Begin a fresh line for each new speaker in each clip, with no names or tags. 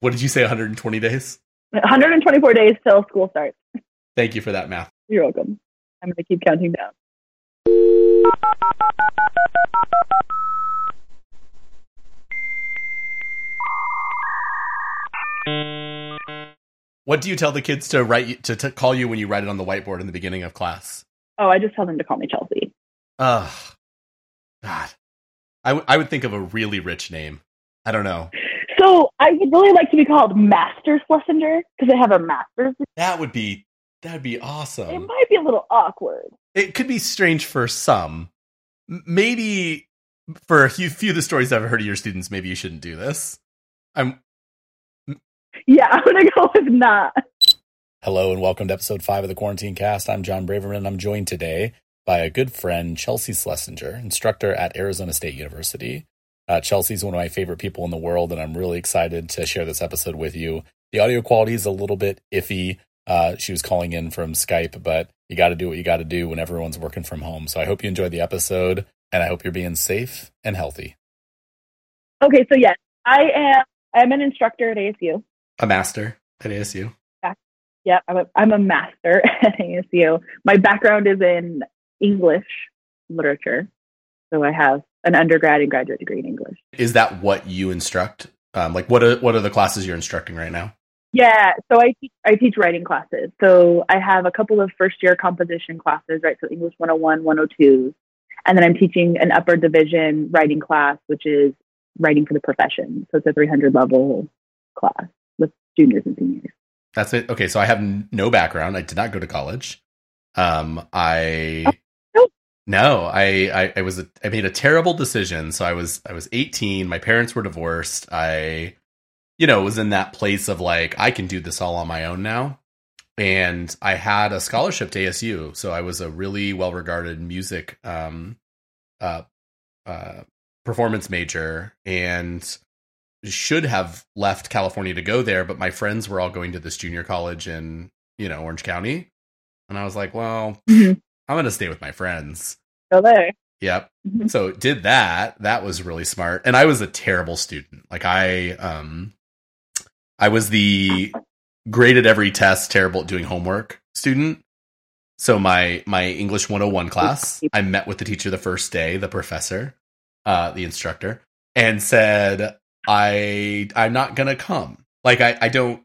What did you say? 120 days.
124 days till school starts.
Thank you for that math.
You're welcome. I'm going to keep counting down.
What do you tell the kids to write to, to call you when you write it on the whiteboard in the beginning of class?
Oh, I just tell them to call me Chelsea.
Ugh, God, I, w- I would think of a really rich name. I don't know.
So I would really like to be called Master Schlesinger because I have a master's.
That would be that would be awesome.
It might be a little awkward.
It could be strange for some. M- Maybe for a few, few of the stories I've heard of your students, maybe you shouldn't do this. I'm
Yeah, I'm going to go with not.
Hello and welcome to episode five of the Quarantine Cast. I'm John Braverman and I'm joined today by a good friend, Chelsea Schlesinger, instructor at Arizona State University. Uh, Chelsea's one of my favorite people in the world, and I'm really excited to share this episode with you. The audio quality is a little bit iffy. Uh, she was calling in from Skype, but you got to do what you got to do when everyone's working from home. So I hope you enjoyed the episode, and I hope you're being safe and healthy.
Okay, so yes, I am. I'm an instructor at ASU.
a master at ASU.
Yeah, I'm a, I'm a master at ASU. My background is in English literature, so I have an undergrad and graduate degree in English.
Is that what you instruct? Um, like what are what are the classes you're instructing right now?
Yeah, so I teach, I teach writing classes. So I have a couple of first year composition classes, right? So English 101, 102. And then I'm teaching an upper division writing class, which is writing for the profession. So it's a 300 level class with juniors and seniors.
That's it. Okay, so I have n- no background. I did not go to college. Um, I
Oh, no.
I, I I was a, I made a terrible decision. So I was I was 18. My parents were divorced. I, you know, was in that place of like I can do this all on my own now. And I had a scholarship to ASU, so I was a really well regarded music um, uh, uh, performance major, and should have left California to go there, but my friends were all going to this junior college in, you know, Orange County. And I was like, well,
Mhm.
I'm going to stay with my friends.
So there.
Yep.
Mhm.
So did that. That was really smart. And I was a terrible student. Like I um I was the graded every test terrible at doing homework student. So my my English 101 class, I met with the teacher the first day, the professor, uh the instructor, and said I I'm not going to come. Like I I don't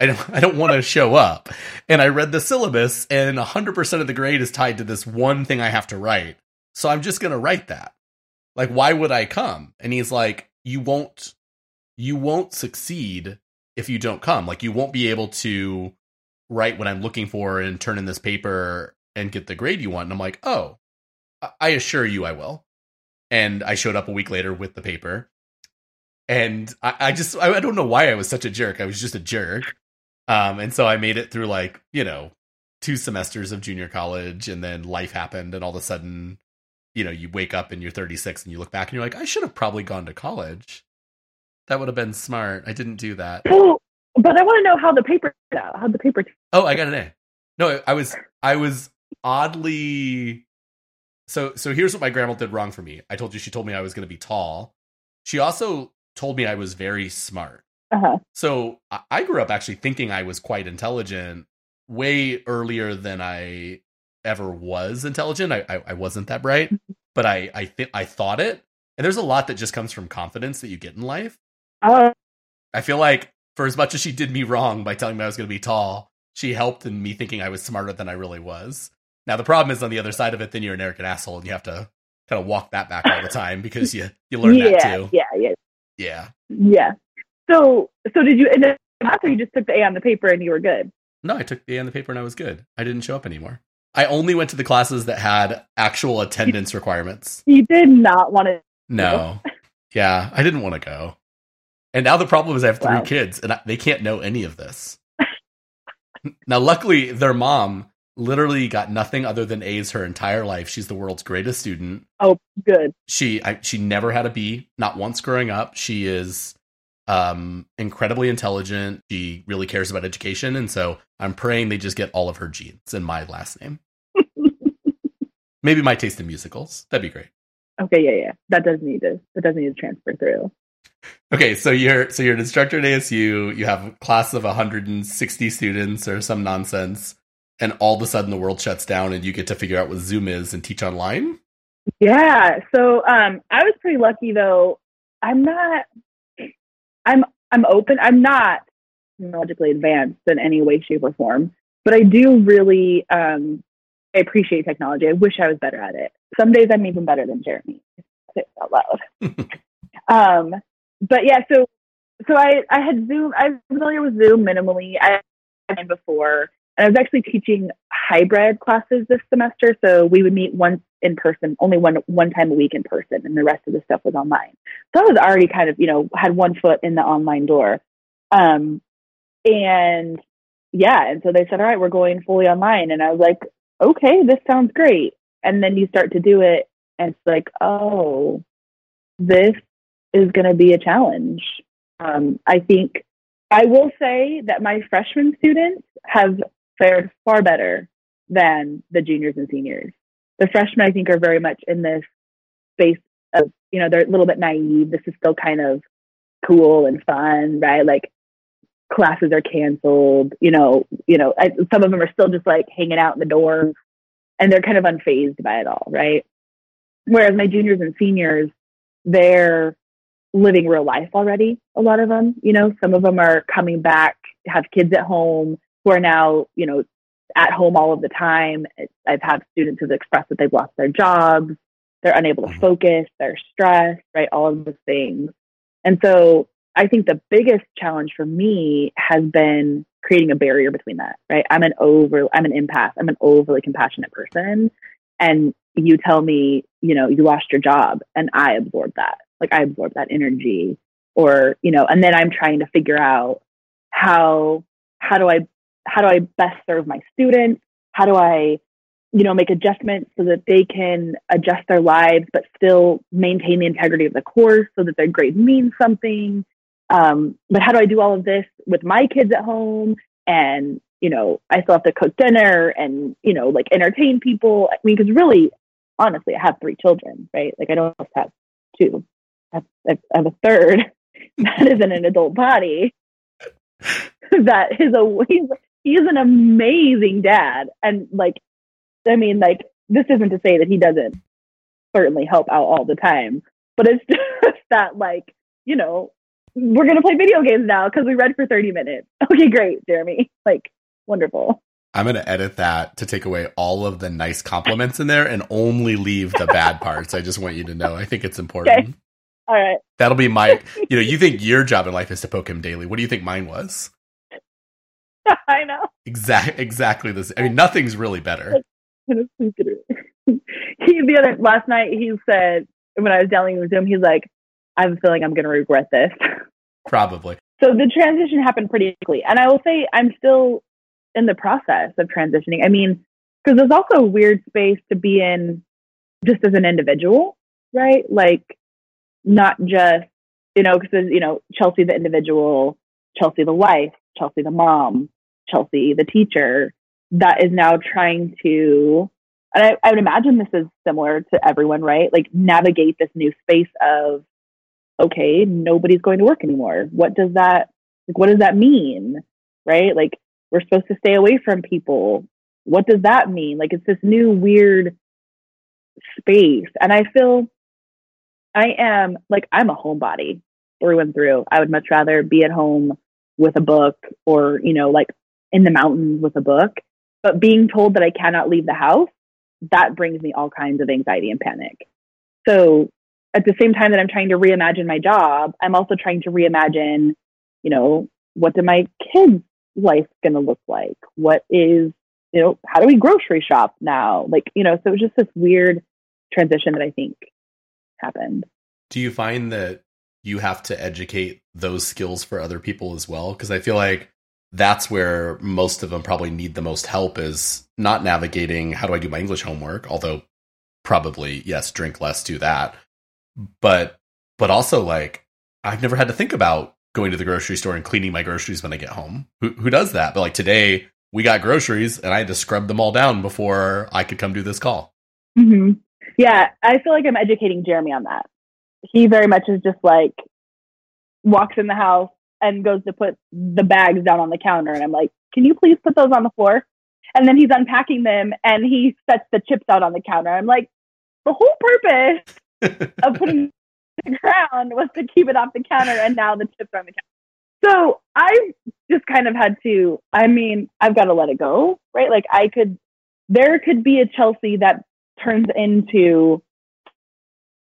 I don't I don't want to show up. And I read the syllabus and 100% of the grade is tied to this one thing I have to write. So I'm just going to write that. Like why would I come? And he's like you won't you won't succeed if you don't come. Like you won't be able to write what I'm looking for and turn in this paper and get the grade you want. And I'm like, "Oh, I- assure you I will." And I showed up a week later with the paper. And I, I just I, I don't know why I was such a jerk. I was just a jerk. Um, and so I made it through like, you know, two semesters of junior college and then life happened and all of a sudden, you know, you wake up and you're 36 and you look back and you're like, I should have probably gone to college. That would have been smart. I didn't do that.
But I want to know how the paper out. How the paper
Oh, I got an A. No, I was I was oddly so so here's what my grandma did wrong for me. I told you she told me I was going to be tall. She also told me I was very smart.
Uh-huh.
So I- grew up actually thinking I was quite intelligent way earlier than I ever was intelligent. I I, I wasn't that bright, but I I think I thought it. And there's a lot that just comes from confidence that you get in life.
Oh,
I feel like for as much as she did me wrong by telling me I was going to be tall, she helped in me thinking I was smarter than I really was. Now the problem is on the other side of it, then you're an arrogant asshole, and you have to kind of walk that back all the time because you you learn
yeah,
that too.
yeah, yeah,
Yeah.
yeah. So, so did you end up after you just took the A on the paper and you were good?
No, I took the A on the paper and I was good. I didn't show up anymore. I only went to the classes that had actual attendance requirements.
You did not want to.
No. Yeah, I didn't want to go. And now the problem is I have three
Wow.
kids and I, they can't know any of this. now, luckily, their mom literally got nothing other than A's her entire life. She's the world's greatest student.
Oh, good.
She I, she never had a B, not once growing up. She is um incredibly intelligent. She really cares about education, and so I'm praying they just get all of her genes and my last name. Maybe my taste in musicals. That'd be great.
Okay, yeah, yeah. That does need to. That does need to transfer through.
okay, so you're so you're an instructor at ASU. You have a class of 160 students or some nonsense, and all of a sudden the world shuts down, and you get to figure out what Zoom is and teach online.
Yeah. So um, I was pretty lucky though. I'm not. I'm I'm open. I'm not technologically advanced in any way, shape, or form, but I do really um, I appreciate technology. I wish I was better at it. Some days I'm even better than Jeremy. Say it out loud. um, but yeah, so so I I had Zoom. I'm familiar with Zoom minimally. I had before, and I was actually teaching hybrid classes this semester. So we would meet once in person, only one one time a week in person, and the rest of the stuff was online. So I was already kind of you know had one foot in the online door. Um, and yeah, and so they said, all right, we're going fully online, and I was like, okay, this sounds great. And then you start to do it, and it's like, oh, this is going to be a challenge. Um, I think I will say that my freshman students have fared far better than the juniors and seniors. The freshmen, I think, are very much in this space of, you know, they're a little bit naive. This is still kind of cool and fun, right? Like classes are canceled, you know, you know, I, some of them are still just like hanging out in the dorms and they're kind of unfazed by it all, right? Whereas my juniors and seniors, they're living real life already. A lot of them, you know, some of them are coming back, have kids at home who are now, you know, at home all of the time. I've had students who've expressed that they've lost their jobs, they're unable to mm-hmm. focus, they're stressed, right? All of those things. And so I think the biggest challenge for me has been creating a barrier between that, right? I'm an over, I'm an empath. I'm an overly compassionate person. And you tell me, you know, you lost your job and I absorb that. Like I absorb that energy or, you know, and then I'm trying to figure out how, how do I, how do I best serve my students? How do I, you know, make adjustments so that they can adjust their lives, but still maintain the integrity of the course so that their grade means something um, but how do I do all of this with my kids at home? And, you know, I still have to cook dinner and, you know, like entertain people. I mean, because really, honestly, I have three children, right? Like I don't have two. I have, I have a third that is in an adult body that is a, he's, an amazing dad. And like, I mean, like, this isn't to say that he doesn't certainly help out all the time, but it's just that, like, you know, we're going to play video games now because we read for 30 minutes. Okay, great, Jeremy. Like, wonderful.
I'm going to edit that to take away all of the nice compliments in there and only leave the bad parts. I just want you to know. I think it's important. Okay.
All right.
That'll be my, you know, you think your job in life is to poke him daily. What do you think mine was?
I know.
Exactly, exactly this. I mean, nothing's really better.
he, the other, last night, he said, when I was dealing with him, he's like, I have a feeling I'm going to regret this.
Probably.
So the transition happened pretty quickly. And I will say I'm still in the process of transitioning. I mean, because there's also a weird space to be in just as an individual, right? Like, not just, you know, because, you know, Chelsea the individual, Chelsea the wife, Chelsea the mom, Chelsea the teacher, that is now trying to, and I, I would imagine this is similar to everyone, right? Like, navigate this new space of okay, nobody's going to work anymore. What does that like what does that mean? Right? Like we're supposed to stay away from people. What does that mean? Like it's this new weird space. And I feel I am like I'm a homebody through and through. I would much rather be at home with a book or, you know, like in the mountains with a book. But being told that I cannot leave the house, that brings me all kinds of anxiety and panic. So at the same time that I'm trying to reimagine my job, I'm also trying to reimagine, you know, what do my kids' life going to look like? What is, you know, how do we grocery shop now? Like, you know, so it was just this weird transition that I think happened.
Do you find that you have to educate those skills for other people as well? Because I feel like that's where most of them probably need the most help is not navigating how do I do my English homework, although probably, yes, drink less, do that but but also like I've never had to think about going to the grocery store and cleaning my groceries when I get home. Who who does that? But like today we got groceries and I had to scrub them all down before I could come do this call.
Mm-hmm. Yeah, I feel like I'm educating Jeremy on that. He very much is just like, walks in the house and goes to put the bags down on the counter. And I'm like, can you please put those on the floor? And then he's unpacking them and he sets the chips out on the counter. I'm like, the whole purpose of putting the ground was to keep it off the counter. And now the chips are on the counter. So I just kind of had to, I mean, I've got to let it go, right? Like I could, there could be a Chelsea that turns into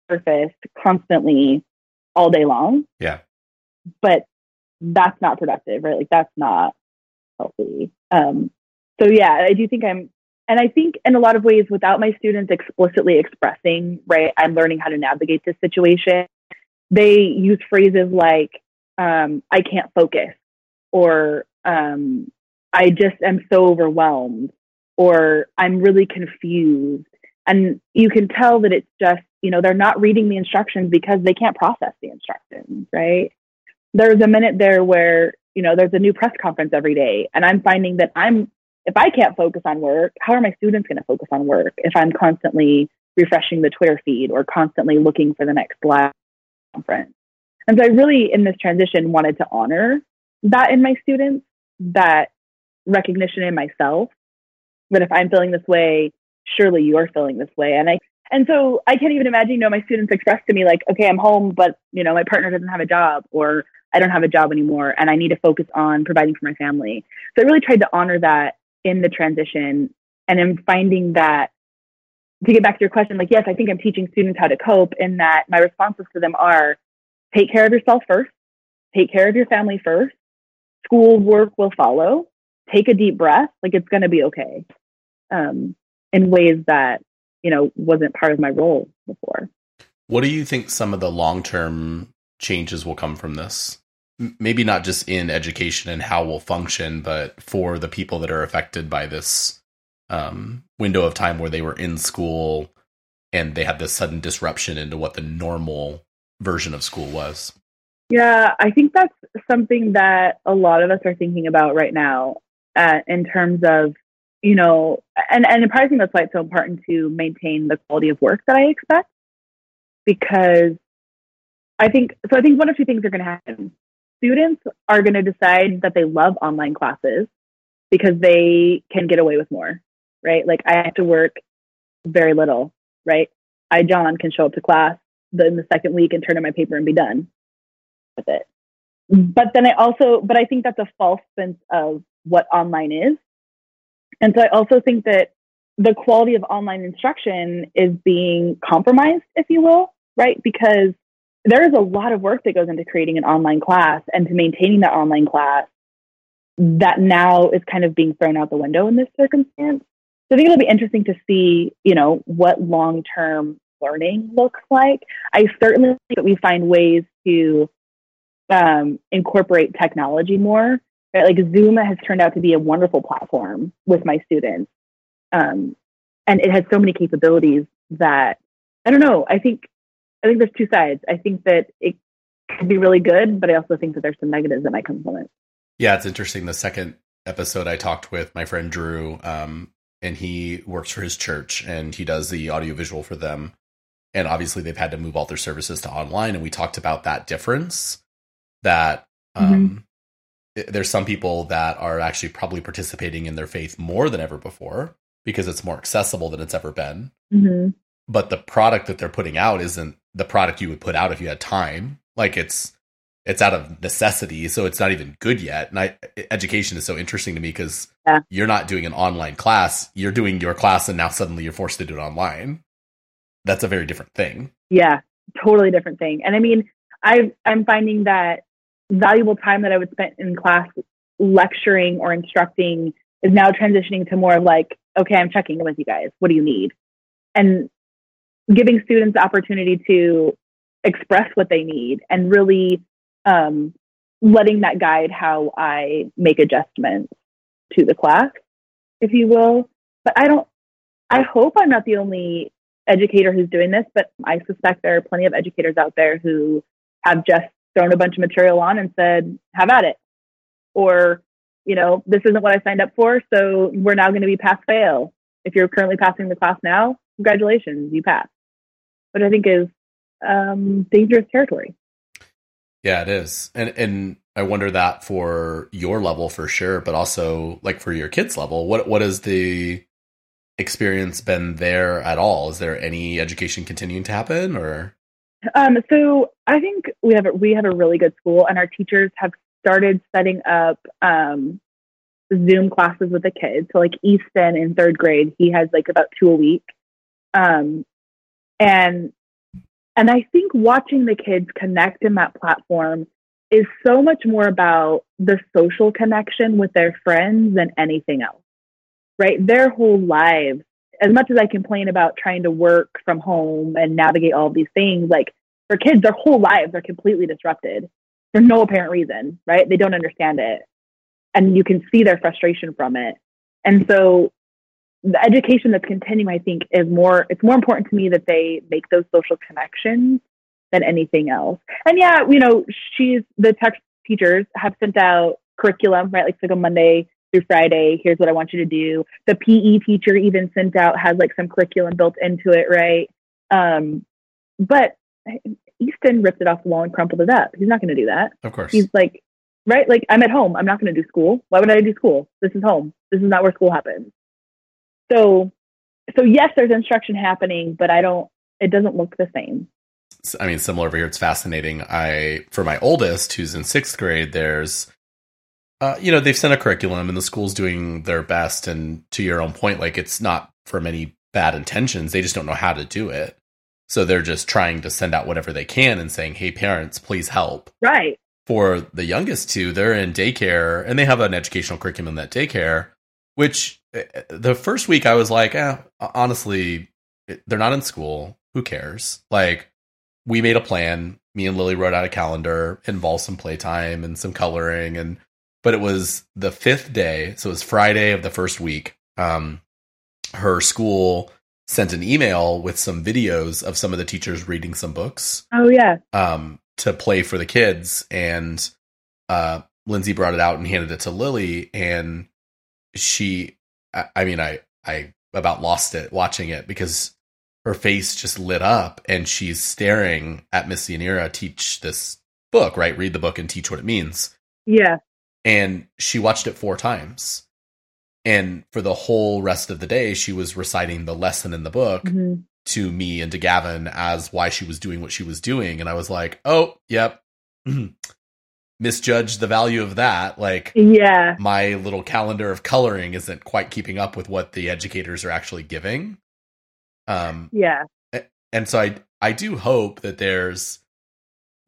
surface constantly all day long.
Yeah.
But that's not productive, right? Like that's not healthy. Um, so yeah, I do think I'm, and I think in a lot of ways, without my students explicitly expressing, right, I'm learning how to navigate this situation. They use phrases like, um, I can't focus, or um, I just am so overwhelmed, or I'm really confused. And you can tell that it's just, you know, they're not reading the instructions because they can't process the instructions, right? There's a minute there where, you know, there's a new press conference every day. And I'm finding that I'm if I can't focus on work, how are my students going to focus on work if I'm constantly refreshing the Twitter feed or constantly looking for the next live conference? And so I really, in this transition, wanted to honor that in my students, that recognition in myself, that if I'm feeling this way, surely you're feeling this way. And I, and so I can't even imagine, you know, my students express to me like, okay, I'm home, but you know, my partner doesn't have a job or I don't have a job anymore and I need to focus on providing for my family. So I really tried to honor that in the transition and I'm finding that to get back to your question, like, yes, I think I'm teaching students how to cope in that my responses to them are take care of yourself first, take care of your family first, school work will follow, take a deep breath, like it's going to be okay. Um, in ways that, you know, wasn't part of my role before.
What do you think some of the long term changes will come from this? maybe not just in education and how we'll function, but for the people that are affected by this um, window of time where they were in school and they had this sudden disruption into what the normal version of school was.
Yeah, I think that's something that a lot of us are thinking about right now uh, in terms of, you know, and, and probably think that's why it's so important to maintain the quality of work that I expect. Because I think, so I think one of two things are going to happen students are going to decide that they love online classes because they can get away with more, right? Like I have to work very little, right? I, John, can show up to class in the second week and turn in my paper and be done with it. But then I also, but I think that's a false sense of what online is. And so I also think that the quality of online instruction is being compromised, if you will, right? Because there is a lot of work that goes into creating an online class and to maintaining that online class that now is kind of being thrown out the window in this circumstance. So I think it'll be interesting to see, you know, what long term learning looks like. I certainly think that we find ways to um, incorporate technology more. Right? Like Zoom has turned out to be a wonderful platform with my students. Um, and it has so many capabilities that I don't know. I think I think there's two sides. I think that it could be really good, but I also think that there's some negatives that might come from it.
Yeah, it's interesting. The second episode, I talked with my friend Drew, um, and he works for his church and he does the audiovisual for them. And obviously, they've had to move all their services to online. And we talked about that difference that um, mm-hmm. There's some people that are actually probably participating in their faith more than ever before because it's more accessible than it's ever been.
Mm-hmm.
But the product that they're putting out isn't the product you would put out if you had time. Like it's it's out of necessity, so it's not even good yet. And I, education is so interesting to me because yeah. you're not doing an online class; you're doing your class, and now suddenly you're forced to do it online. That's a very different thing.
Yeah, totally different thing. And I mean, I I'm finding that valuable time that I would spend in class lecturing or instructing is now transitioning to more of like, okay, I'm checking in with you guys. What do you need? And giving students the opportunity to express what they need and really um, letting that guide how I make adjustments to the class, if you will. But I don't, I hope I'm not the only educator who's doing this, but I suspect there are plenty of educators out there who have just thrown a bunch of material on and said, have at it. Or, you know, this isn't what I signed up for, so we're now going to be pass fail. If you're currently passing the class now, congratulations, you passed. Which I think is um, dangerous territory.
Yeah, it is. And and I wonder that for your level for sure, but also like for your kids level, what what has the experience been there at all? Is there any education continuing to happen or
um, so I think we have a, we have a really good school, and our teachers have started setting up um, Zoom classes with the kids. So like Easton in third grade, he has like about two a week, um, and and I think watching the kids connect in that platform is so much more about the social connection with their friends than anything else. Right, their whole lives. As much as I complain about trying to work from home and navigate all of these things, like for kids, their whole lives are completely disrupted for no apparent reason, right? They don't understand it and you can see their frustration from it. And so the education that's continuing, I think, is more, it's more important to me that they make those social connections than anything else. And yeah, you know, she's, the tech teachers have sent out curriculum, right? Like, like a Monday through Friday, here's what I want you to do. The PE teacher even sent out, has like some curriculum built into it, right? Um, but Easton ripped it off the wall and crumpled it up. He's not going to do that.
Of course.
He's like, right? Like I'm at home. I'm not going to do school. Why would I do school? This is home. This is not where school happens. So, so yes, there's instruction happening, but I don't. It doesn't look the same.
I mean, similar over here. It's fascinating. I for my oldest, who's in sixth grade, there's. Uh, you know, they've sent a curriculum and the school's doing their best. And to your own point, like it's not from any bad intentions. They just don't know how to do it. So they're just trying to send out whatever they can and saying, hey, parents, please help.
Right
for the youngest two, they're in daycare and they have an educational curriculum in that daycare, which eh, the first week I was like, eh, honestly, they're not in school. Who cares? Like, we made a plan. Me and Lily wrote out a calendar, involved some playtime and some coloring. And, but it was the fifth day. So it was Friday of the first week. Um, her school sent an email with some videos of some of the teachers reading some books.
Oh, yeah.
Um, to play for the kids and uh Lindsay brought it out and handed it to Lily and she I, I mean I I about lost it watching it because her face just lit up and she's staring at Miss Yanira teach this book, right? Read the book and teach what it means.
Yeah.
And she watched it four times. And for the whole rest of the day, she was reciting the lesson in the book. Mm-hmm to me and to Gavin as why she was doing what she was doing. And I was like, oh, yep. Misjudged the value of that. Like,
yeah,
my little calendar of coloring isn't quite keeping up with what the educators are actually giving.
Um, yeah.
And so I, I do hope that there's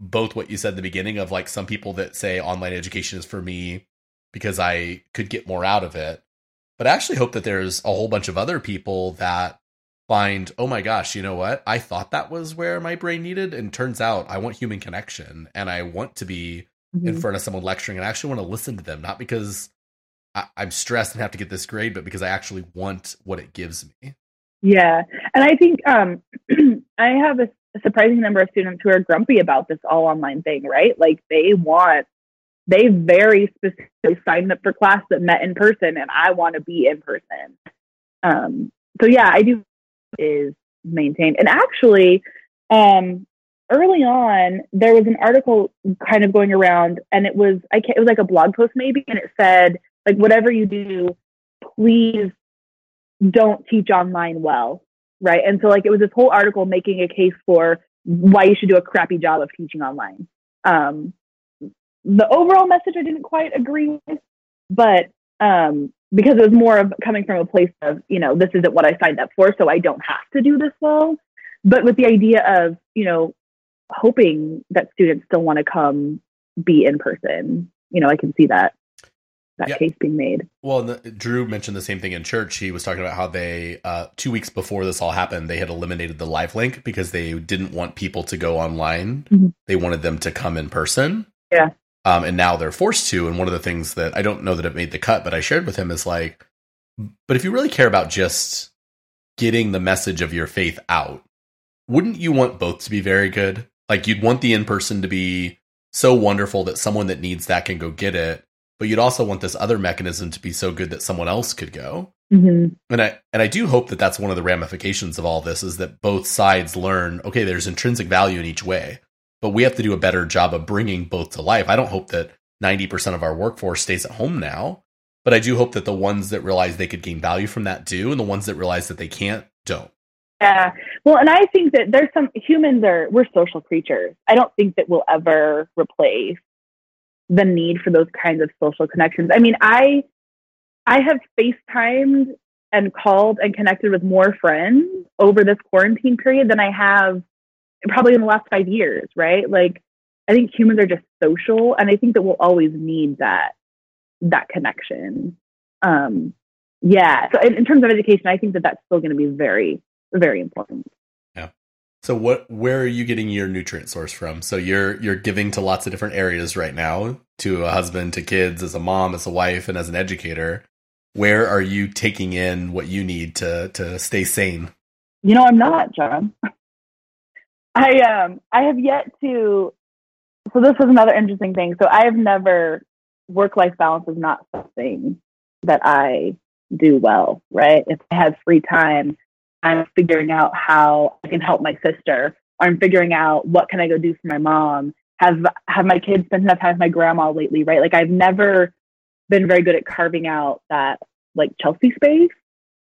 both what you said at the beginning of like some people that say online education is for me because I could get more out of it. But I actually hope that there's a whole bunch of other people that find, oh my gosh, you know what? I thought that was where my brain needed, and turns out I want human connection, and I want to be mm-hmm. in front of someone lecturing, and I actually want to listen to them, not because I- I'm stressed and have to get this grade, but because I actually want what it gives me.
Yeah, and I think um, I have a, a surprising number of students who are grumpy about this all online thing, right? Like they want they very specifically signed up for class that met in person and I want to be in person. Um, so yeah, I do is maintained. And actually, um, early on, there was an article kind of going around, and it was I can't, it was like a blog post maybe, and it said like whatever you do, please don't teach online well, right? And so like it was this whole article making a case for why you should do a crappy job of teaching online. Um, the overall message I didn't quite agree with, but um, because it was more of coming from a place of, you know, this isn't what I signed up for, so I don't have to do this well. But with the idea of, you know, hoping that students still want to come be in person, you know, I can see that that yep. case being made.
Well, the, Drew mentioned the same thing in church. He was talking about how they, uh, two weeks before this all happened, they had eliminated the live link because they didn't want people to go online. Mm-hmm. They wanted them to come in person.
Yeah.
Um, and now they're forced to. And one of the things that I don't know that it made the cut, but I shared with him is like, but if you really care about just getting the message of your faith out, wouldn't you want both to be very good? Like you'd want the in person to be so wonderful that someone that needs that can go get it, but you'd also want this other mechanism to be so good that someone else could go. Mm-hmm. And I and I do hope that that's one of the ramifications of all this is that both sides learn. Okay, there's intrinsic value in each way but we have to do a better job of bringing both to life. I don't hope that 90% of our workforce stays at home now, but I do hope that the ones that realize they could gain value from that do, and the ones that realize that they can't don't.
Yeah. Well, and I think that there's some humans are, we're social creatures. I don't think that we'll ever replace the need for those kinds of social connections. I mean, I, I have FaceTimed and called and connected with more friends over this quarantine period than I have probably in the last five years, right? Like, I think humans are just social, and I think that we'll always need that that connection. Um, yeah. So in, in terms of education, I think that that's still going to be very, very important.
So what? Where are you getting your nutrient source from? So you're you're giving to lots of different areas right now, to a husband, to kids, as a mom, as a wife, and as an educator. Where are you taking in what you need to to stay sane?
You know, I'm not, John. I um I have yet to so this is another interesting thing. So I have never work life balance is not something that I do well, right? If I have free time, I'm figuring out how I can help my sister, or I'm figuring out what can I go do for my mom. Have have my kids spent enough time with my grandma lately, right? Like I've never been very good at carving out that like Chelsea space.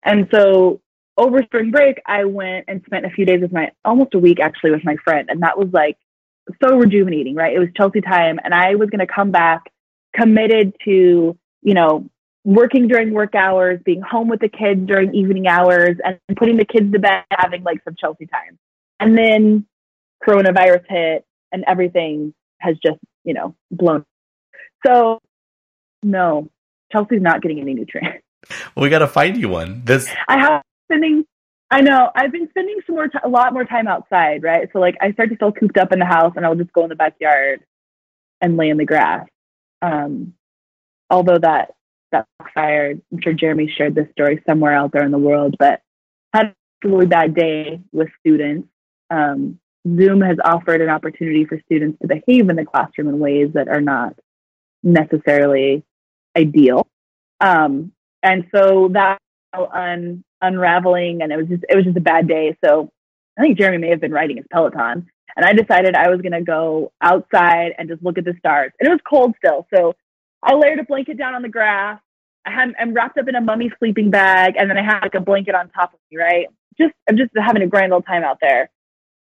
And so over spring break, I went and spent a few days with my almost a week actually with my friend. And that was like so rejuvenating, right? It was Chelsea time. And I was going to come back committed to, you know, working during work hours, being home with the kids during evening hours, and putting the kids to bed, having like some Chelsea time. And then coronavirus hit and everything has just, you know, blown. So, no, Chelsea's not getting any nutrients.
Well, we got to find you one. This
I have spending. I know I've been spending some more, t- a lot more time outside, right? So like I start to feel cooped up in the house, and I'll just go in the backyard and lay in the grass. Um, although that that fired, I'm sure Jeremy shared this story somewhere out there in the world, but had a really bad day with students. Um, Zoom has offered an opportunity for students to behave in the classroom in ways that are not necessarily ideal. Um, and so that un, unraveling, and it was just it was just a bad day. So I think Jeremy may have been riding his Peloton, and I decided I was going to go outside and just look at the stars. And it was cold still, so I layered a blanket down on the grass. I had, I'm wrapped up in a mummy sleeping bag, and then I have like a blanket on top of me. Right, just I'm just having a grand old time out there.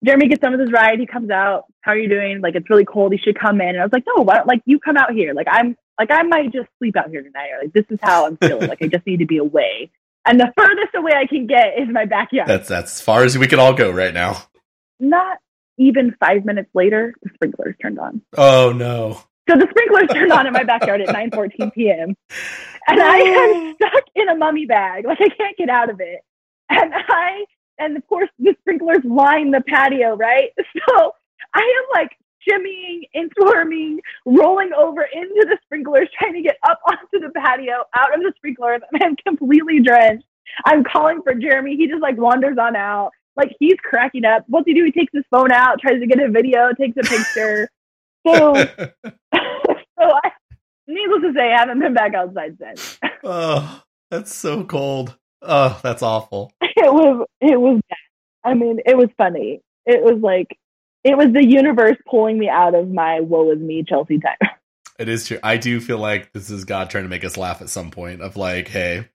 Jeremy gets done with his ride. He comes out. How are you doing? Like it's really cold. You should come in. And I was like, no, why don't like you come out here? Like I'm like I might just sleep out here tonight. Or like this is how I'm feeling. like I just need to be away. And the furthest away I can get is my backyard.
That's that's as far as we can all go right now.
Not even five minutes later, the sprinklers turned on.
Oh no.
So the sprinklers turned on in my backyard at 9:14 p.m. And I am stuck in a mummy bag. Like I can't get out of it. And I and of course the sprinklers line the patio, right? So I am like shimmying and squirming, rolling over into the sprinklers, trying to get up onto the patio, out of the sprinklers, and I'm completely drenched. I'm calling for Jeremy. He just like wanders on out. Like he's cracking up. What's he do? He takes his phone out, tries to get a video, takes a picture. so, so I, needless to say, I haven't been back outside since.
oh, that's so cold. Oh, that's awful.
It was. It was. I mean, it was funny. It was like it was the universe pulling me out of my woe is me Chelsea time.
It is true. I do feel like this is God trying to make us laugh at some point of like, hey,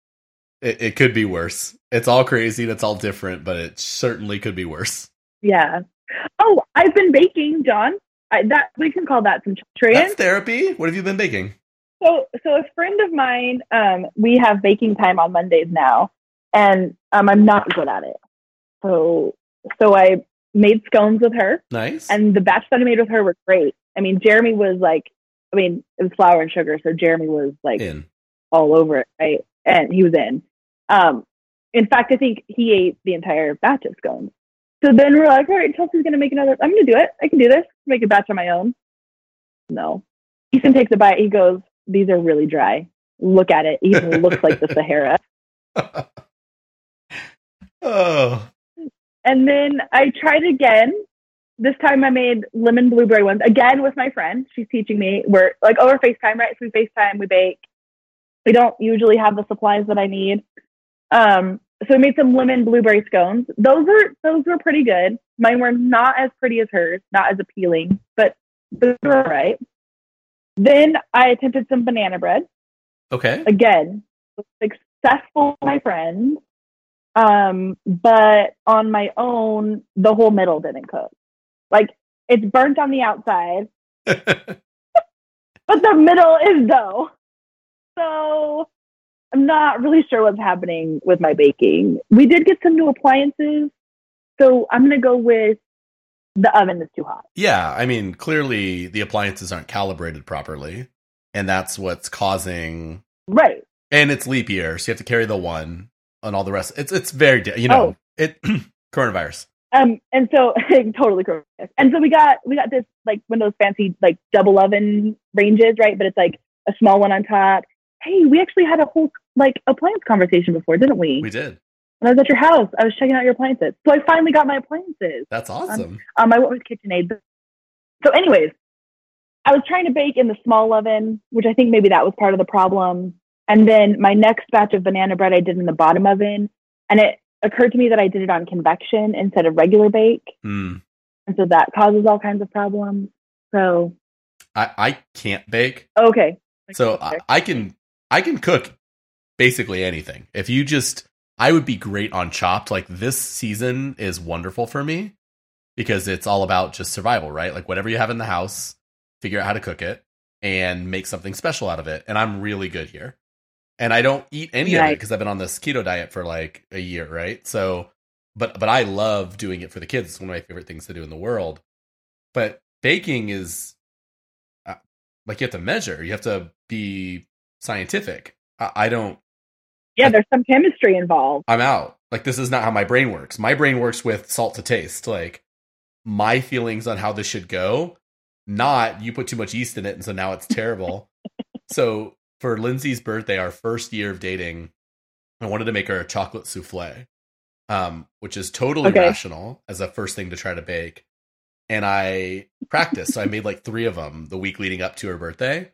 it, it could be worse. It's all crazy and it's all different, but it certainly could be worse.
Yeah. Oh, I've been baking, John. I, that we can call that some.
That's therapy. What have you been baking?
So, so a friend of mine, um, we have baking time on Mondays now, and um, I'm not good at it. So, so I made scones with her.
Nice.
And the batch that I made with her were great. I mean, Jeremy was like, I mean, it was flour and sugar, so Jeremy was like
in.
all over it, right? And he was in. Um, in fact, I think he ate the entire batch of scones. So then we're like, all right, Chelsea's gonna make another. I'm gonna do it. I can do this. Make a batch on my own. No. Ethan takes a bite. He goes, "These are really dry. Look at it. It even looks like the Sahara."
oh,
And then I tried again. This time I made lemon blueberry ones again with my friend. She's teaching me. We're like over FaceTime, right? So we FaceTime, we bake. We don't usually have the supplies that I need. Um, so I made some lemon blueberry scones. Those were those were pretty good. Mine were not as pretty as hers, not as appealing, but those were all right. Then I attempted some banana bread.
Okay.
Again, successful, my friends. Um, but on my own, the whole middle didn't cook. Like it's burnt on the outside, but the middle is dough. So I'm not really sure what's happening with my baking. We did get some new appliances, so I'm gonna go with the oven is too hot.
yeah, I mean, clearly the appliances aren't calibrated properly, and that's what's causing.
Right.
And it's leap year, so you have to carry the one and all the rest. It's it's very you know
Oh.
it coronavirus.
Um, and so totally correct. And so we got we got this like one of those fancy like double oven ranges, right? But it's like a small one on top. Hey, we actually had a whole like appliance conversation before, didn't we?
We did.
When I was at your house, I was checking out your appliances. So I finally got my appliances.
That's awesome.
Um, I went with KitchenAid. So, anyways, I was trying to bake in the small oven, which I think maybe that was part of the problem. And then my next batch of banana bread I did in the bottom oven, and it occurred to me that I did it on convection instead of regular bake,
Mm.
and so that causes all kinds of problems. So,
I I can't bake,
okay.
so I, I can I can cook basically anything. If you just, I would be great on Chopped. Like this season is wonderful for me because it's all about just survival, right? Like whatever you have in the house, figure out how to cook it and make something special out of it. And I'm really good here. And I don't eat any of it because I've been on this keto diet for like a year, right? So, but but I love doing it for the kids. It's one of my favorite things to do in the world. But baking is uh, like you have to measure. You have to be scientific. I, I don't.
Yeah, there's some chemistry involved.
I'm out. Like this is not how my brain works. My brain works with salt to taste. Like my feelings on how this should go, not you put too much yeast in it and so now it's terrible. so for Lindsay's birthday, our first year of dating, I wanted to make her a chocolate souffle. Um, which is totally
Okay.
rational as a first thing to try to bake. And I practiced. so I made like three of them the week leading up to her birthday.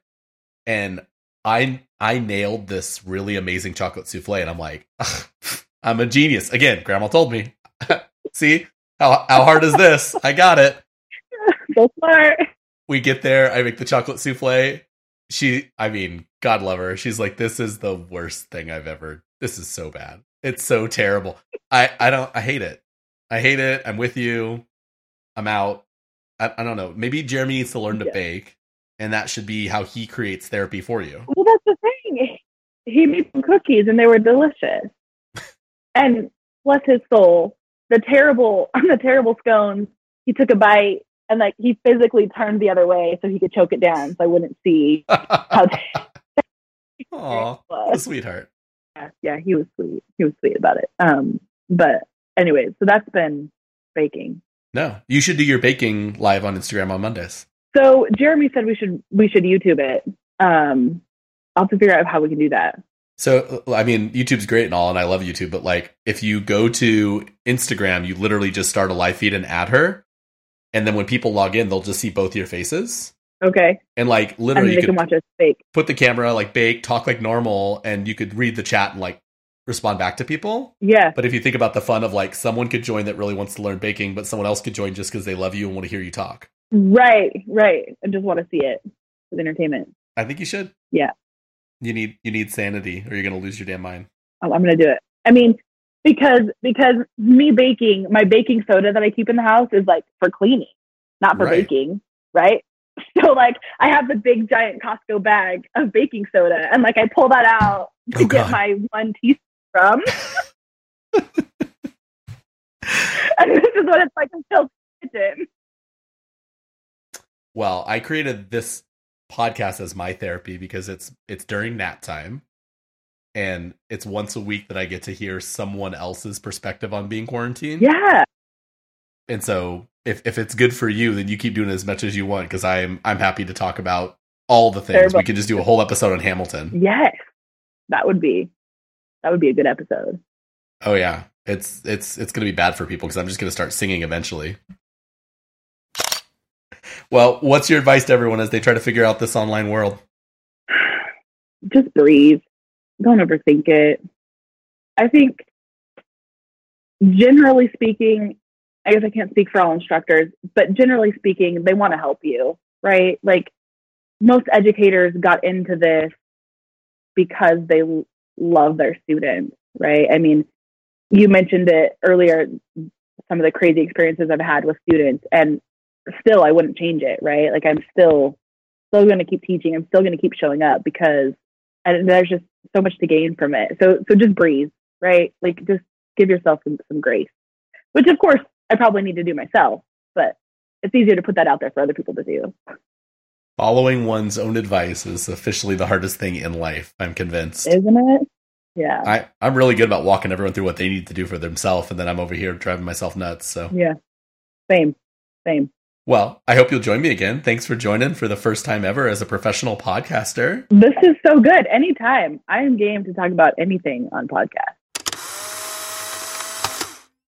And I I nailed this really amazing chocolate souffle, and I'm like, I'm a genius. Again, grandma told me. See how how hard is this? I got it.
So smart.
We get there, I make the chocolate souffle. She, I mean, God love her. She's like, this is the worst thing I've ever. This is so bad. It's so terrible. I I don't. I hate it. I hate it. I'm with you. I'm out. I, I don't know. Maybe Jeremy needs to learn to
Yeah.
bake, and that should be how he creates therapy for you.
Well, that's the thing. He made some cookies and they were delicious. and bless his soul, the terrible on the terrible scones, he took a bite and like he physically turned the other way so he could choke it down so I wouldn't see how
Aw,
it
what a sweetheart.
Yeah, yeah, he was sweet. He was sweet about it. Um, but anyways, so that's been baking.
No, you should do your baking live on Instagram on Mondays.
So Jeremy said we should we should YouTube it. Um, I'll have to figure out how we can do that.
So, I mean, YouTube's great and all, and I love YouTube, but like, if you go to Instagram, you literally just start a live feed and add her, and then when people log in, they'll just see both your faces,
Okay,
and like,
and
literally,
then
you
can
could
watch us bake.
put the camera, like, bake, talk like normal, and you could read the chat and like respond back to people.
Yeah,
But if you think about the fun of like, someone could join that really wants to learn baking, but someone else could join just because they love you and want to hear you talk.
Right, right. I just want to see it with entertainment.
I think you should.
Yeah.
You need you need sanity, or you're gonna lose your damn mind.
I'm, I'm gonna do it. I mean, because because me baking, my baking soda that I keep in the house is like for cleaning, not for
Right.
baking, right? So like I have the big giant Costco bag of baking soda, and like I pull that out oh, to
Oh,
get my one teaspoon from. and this is what it's like until kitchen.
Well, I created this podcast as my therapy because it's it's during nap time and it's once a week that I get to hear someone else's perspective on being quarantined.
Yeah,
And so if if it's good for you, then you keep doing it as much as you want because I'm I'm happy to talk about all the things.
Terrible.
We could just do a whole episode on Hamilton.
yes, that would be that would be a good episode.
Oh yeah. It's it's it's going to be bad for people because I'm just going to start singing eventually. Well, what's your advice to everyone as they try to figure out this online world?
just breathe. Don't overthink it. I think generally speaking, I guess I can't speak for all instructors, but generally speaking, they want to help you, right? Like most educators got into this because they love their students, right? I mean, you mentioned it earlier, some of the crazy experiences I've had with students, and still I wouldn't change it, right? Like I'm still still going to keep teaching. I'm still going to keep showing up because and there's just so much to gain from it. So so just breathe, right? Like just give yourself some, some grace, which of course I probably need to do myself, but it's easier to put that out there for other people to do.
Following one's own advice is officially the hardest thing in life. I'm convinced,
isn't it? Yeah,
I I'm really good about walking everyone through what they need to do for themselves, and then I'm over here driving myself nuts. So
yeah, same, same.
Well, I hope you'll join me again. Thanks for joining for the first time ever as a professional podcaster.
This is so good. Anytime. I am game to talk about anything on podcast.